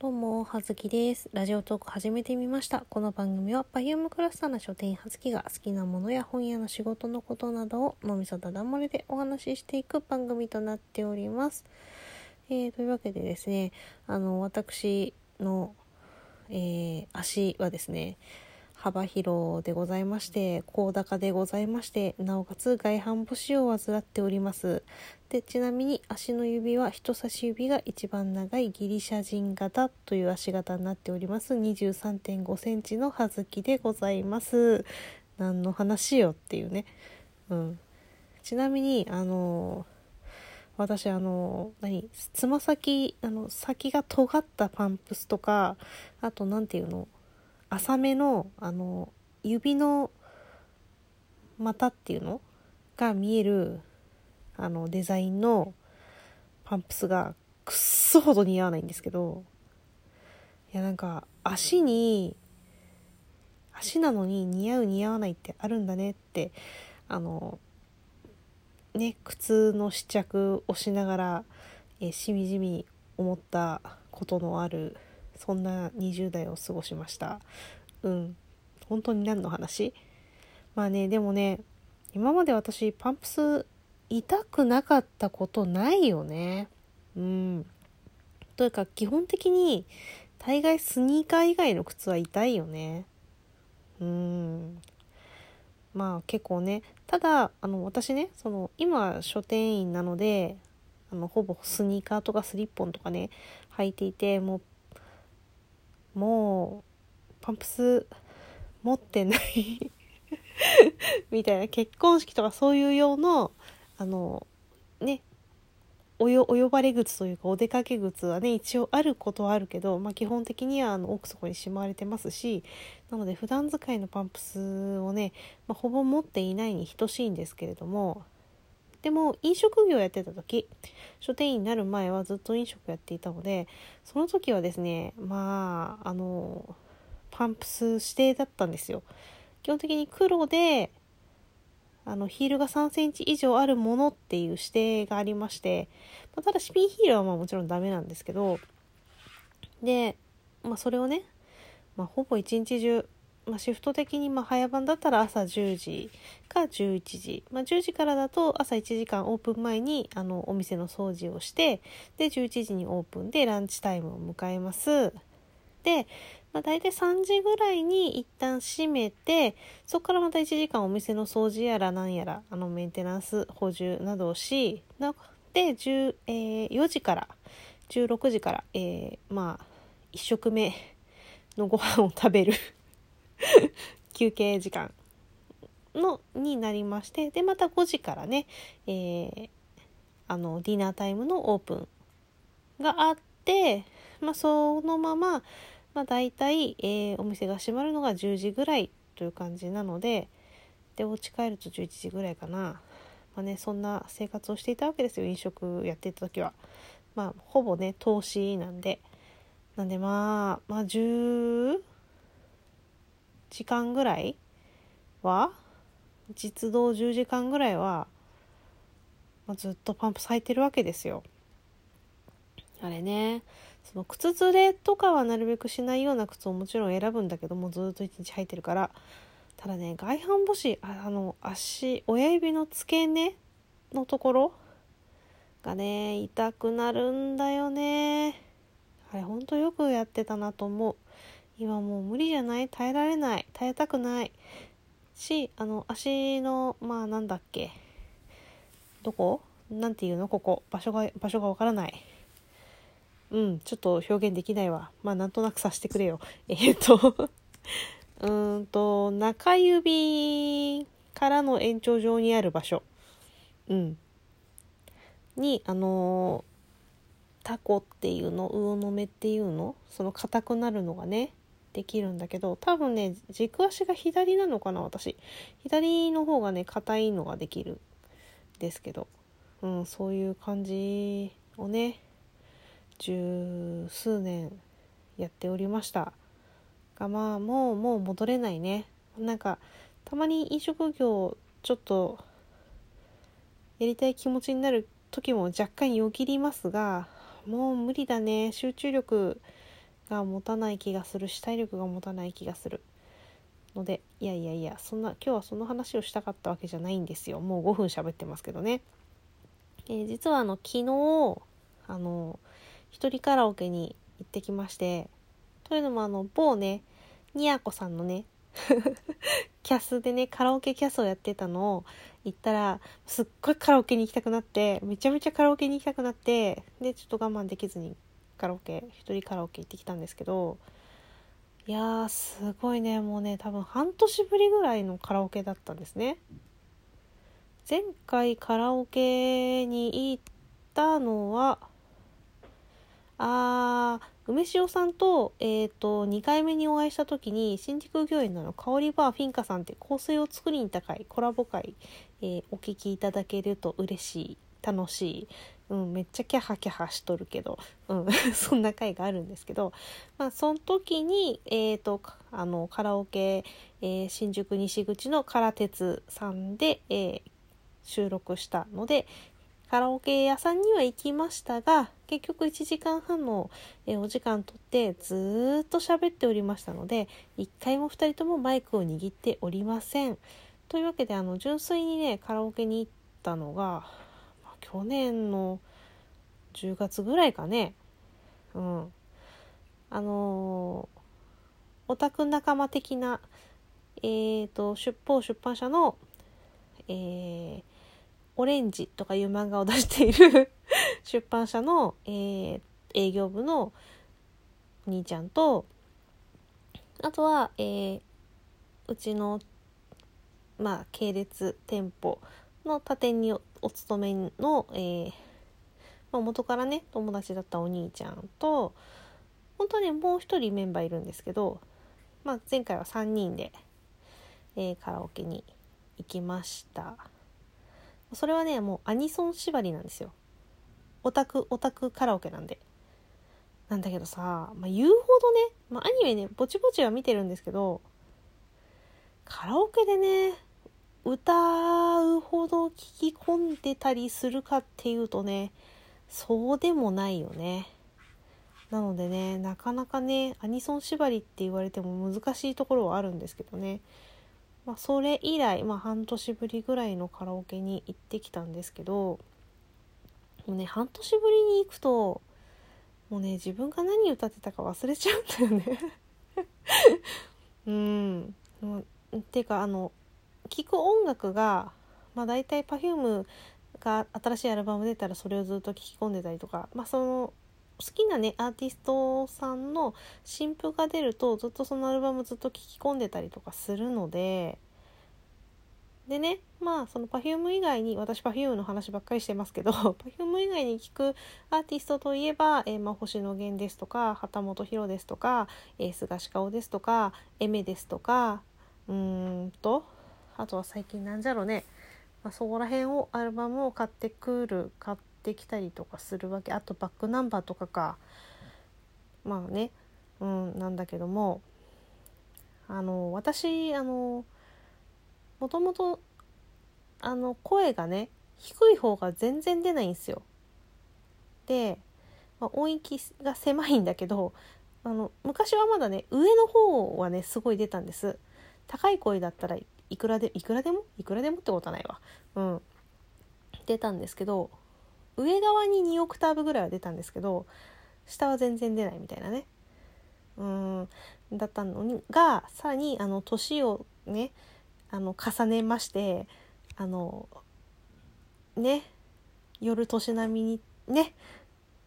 どうも、はずきです。ラジオトーク始めてみました。この番組は、バイオムクラスターの書店員はずきが好きなものや本屋の仕事のことなどを脳みそだだ漏れでお話ししていく番組となっております。えー、というわけでですね、あの、私の、えー足はですね、幅広でございまして、高高でございまして、なおかつ外反母趾を患っております。で、ちなみに足の指は人差し指が一番長いギリシャ人型という足型になっております。23.5センチの葉月でございます。何の話よっていうね。うん。ちなみに、あの私あの何つま先あの先が尖ったパンプスとかあと何ていうの？浅めのあの指の股っていうの？が見えるあのデザインのパンプスがくっそほど似合わないんですけどいやなんか足に足なのに似合う似合わないってあるんだねってあのね靴の試着をしながら、えしみじみ思ったことのあるそんな20代を過ごしました。うん。本当に何の話？まあねでもね今まで私パンプス痛くなかったことないよね。うん。というか基本的に大概スニーカー以外の靴は痛いよね。うん。まあ結構ねただあの私ねその今書店員なのであのほぼスニーカーとかスリッポンとかね履いていてもうもうパンプス持ってない。みたいな。結婚式とかそういう用のあのねおよお呼ばれ靴というかお出かけ靴はね一応あることはあるけど、まあ、基本的にはあの奥底にしまわれてますしなので普段使いのパンプスをね、まあ、ほぼ持っていないに等しいんですけれどもでも飲食業やってた時書店員になる前はずっと飲食やっていたのでその時はですねまああのパンプス指定だったんですよ。基本的に黒であのヒールが3センチ以上あるものっていう指定がありまして、まあただスピンヒールはまあもちろんダメなんですけどで、まあ、それをね、まあ、ほぼ一日中、まあ、シフト的にまあ早番だったら朝10時か11時、まあ、10時からだと朝1時間オープン前にあのお店の掃除をしてで11時にオープンでランチタイムを迎えます。で、まあ、大体3時ぐらいに一旦閉めてそこからまた1時間お店の掃除やら何やらあのメンテナンス補充などをしで10、えー4時から16時から、えーまあ1食目のご飯を食べる。休憩時間のになりましてでまた5時からね、えーあのディナータイムのオープンがあって、まあ、そのまま、まあ、大体、えーお店が閉まるのが10時ぐらいという感じなのででお家帰ると11時ぐらいかな、まあね、そんな生活をしていたわけですよ飲食やっていた時は。まあほぼね投資なんでなんでまあまあ10時間ぐらいは実働10時間ぐらいは、ま、ずっとパンプス履いてるわけですよ。あれねその靴ずれとかはなるべくしないような靴をもちろん選ぶんだけどもずっと一日履いてるから。ただね外反母趾ああの足親指の付け根のところがね痛くなるんだよね。あれほんとよくやってたなと思う。今もう無理じゃない？耐えられない。耐えたくない。しあの足のまあなんだっけ？どこ？なんていうの？ここ。場所が場所がわからない。うんちょっと表現できないわ。まあなんとなくさせてくれよ。えーっと。うんと中指からの延長上にある場所。うん。にあのタコっていうの？魚の目っていうの？その硬くなるのがね。できるんだけど多分ね軸足が左なのかな私。左の方がね硬いのができるんですけど、うん、そういう感じをね十数年やっておりました。がまあもうもう戻れないね。なんかたまに飲食業ちょっとやりたい気持ちになる時も若干よぎりますがもう無理だね。集中力が持たない気がするし体力が持たない気がする。のでいやいやいやそんな今日はその話をしたかったわけじゃないんですよ。もう5分喋ってますけどね、えー、実はあの昨日あの一人カラオケに行ってきましてというのもあの某ねにやこさんのね キャスでねカラオケキャスをやってたのを行ったらすっごいカラオケに行きたくなってめちゃめちゃカラオケに行きたくなってでちょっと我慢できずにカラオケ一人カラオケ行ってきたんですけどいやーすごいねもうね多分半年ぶりぐらいのカラオケだったんですね。前回カラオケに行ったのはあー梅塩さんと,、えーと、2回目にお会いした時に新宿御苑の香りバーフィンカさんって香水を作りに高いコラボ会、えー、お聴きいただけると嬉しい楽しい、うん、めっちゃキャハキャハしとるけど、うん、そんな回があるんですけど、まあ、その時に、えーと、あのカラオケ、えー、新宿西口の唐鉄さんで、えー、収録したので、カラオケ屋さんには行きましたが結局1時間半のお時間とってずっと喋っておりましたので1回も2人ともマイクを握っておりません。というわけであの純粋にねカラオケに行ったのが、去年の10月ぐらいかね。うん。あのー、オタク仲間的なえーと、出版出版社の、えー、オレンジとかいう漫画を出している 出版社の、えー、営業部の兄ちゃんとあとは、えー、うちの、まあ、系列店舗の他店にお勤めの、えーまあ、元からね友達だったお兄ちゃんと本当はねもう一人メンバーいるんですけど、まあ、前回は3人で、えー、カラオケに行きました。それはねもうアニソン縛りなんですよオタクオタクカラオケなんでなんだけどさ、まあ、言うほどね、まあ、アニメねぼちぼちは見てるんですけどカラオケでね歌うほど聞き込んでたりするかっていうとねそうでもないよね。なのでねなかなかねアニソン縛りって言われても難しいところはあるんですけどね。まあ、それ以来、まあ、半年ぶりぐらいのカラオケに行ってきたんですけどもうね半年ぶりに行くともうね自分が何歌ってたか忘れちゃうんだよね。うん。っていうかあの聴く音楽がまあ大体 Perfume が新しいアルバム出たらそれをずっと聴き込んでたりとかまあその好きなねアーティストさんの新譜が出るとずっとそのアルバムずっと聴き込んでたりとかするのででねまあその Perfume 以外に私 Perfume の話ばっかりしてますけど Perfume 以外に聴くアーティストといえば、えー、まあ、星野源ですとか旗本博ですとか、えー、菅氏顔ですとかエメですとかうーんとあとは最近なんじゃろね、まあ、そこら辺をアルバムを買ってくる買ってってきたりとかするわけ。あとバックナンバーとかか。まあね。うんなんだけども。あの私あのもともとあの声がね低い方が全然出ないんですよ。で、まあ、音域が狭いんだけどあの昔はまだね上の方はねすごい出たんです。高い声だったらいくらでいくらでも？いくらでもってことはないわ。うん。出たんですけど上側に2オクターブぐらいは出たんですけど下は全然出ないみたいなねうんだったのにがさらにあの年をねあの重ねましてあのね夜年並みにね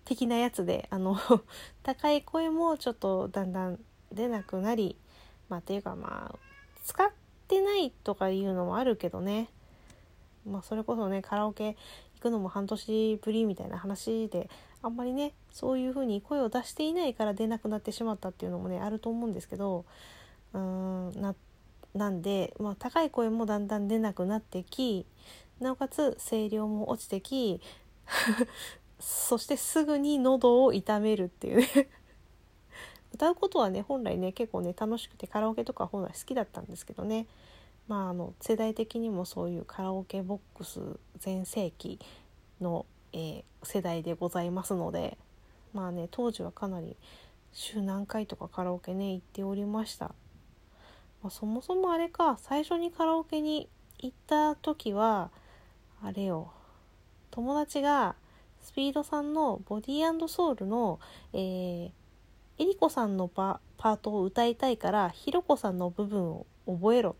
的なやつであの 高い声もちょっとだんだん出なくなりまあっていうかまあ使ってないとかいうのもあるけどね。まあそれこそねカラオケ行くのも半年ぶりみたいな話であんまりねそういう風に声を出していないから出なくなってしまったっていうのもねあると思うんですけどうーんななんで、まあ、高い声もだんだん出なくなってきなおかつ声量も落ちてき そしてすぐに喉を痛めるっていうね。歌うことはね本来ね結構ね楽しくてカラオケとか本来好きだったんですけどね。まあ、あの世代的にもそういうカラオケボックス全盛期の、えー、世代でございますのでまあね当時はかなり週何回とかカラオケね行っておりました、まあ、そもそもあれか最初にカラオケに行った時はあれよ友達がスピードさんのボディソウルの、えー、えりこさんのパートを歌いたいからひろこさんの部分を覚えろ。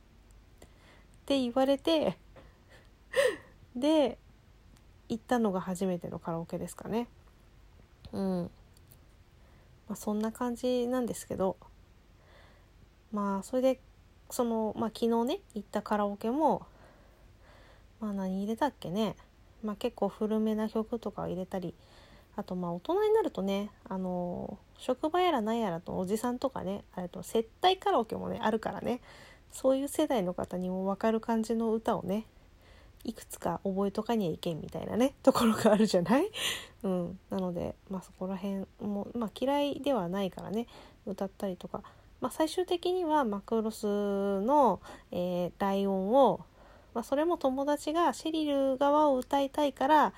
って言われて で行ったのが初めてのカラオケですかね。うん。まあそんな感じなんですけど。まあそれでそのまあ昨日ね行ったカラオケもまあ何入れたっけね。まあ結構古めな曲とかを入れたりあとまあ大人になるとねあの職場やら何やらとおじさんとかねあと接待カラオケもねあるからねそういう世代の方にも分かる感じの歌をねいくつか覚えとかにはいけんみたいなねところがあるじゃない、うん、なので、まあ、そこら辺も、まあ、嫌いではないからね歌ったりとか、まあ、最終的にはマクロスの、えー、ライオンを、まあ、それも友達がシェリル側を歌いたいからっ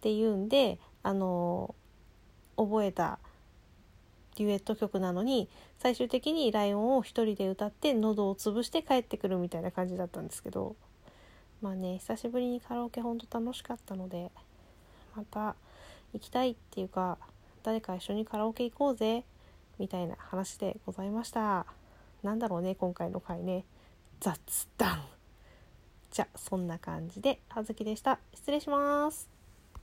ていうんで、あの、覚えたデュエット曲なのに最終的に「ライオン」を一人で歌って喉を潰して帰ってくるみたいな感じだったんですけどまあね久しぶりにカラオケほんと楽しかったのでまた行きたいっていうか誰か一緒にカラオケ行こうぜみたいな話でございました。なんだろうね今回の回ね。雑談。じゃそんな感じで葉月でした。失礼します。